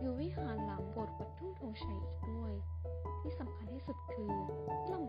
อยู่วิหารหลังบทวัดทุ่งธงชัยอีกด้วย ที่สำคัญที่สุดคือเรา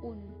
ที่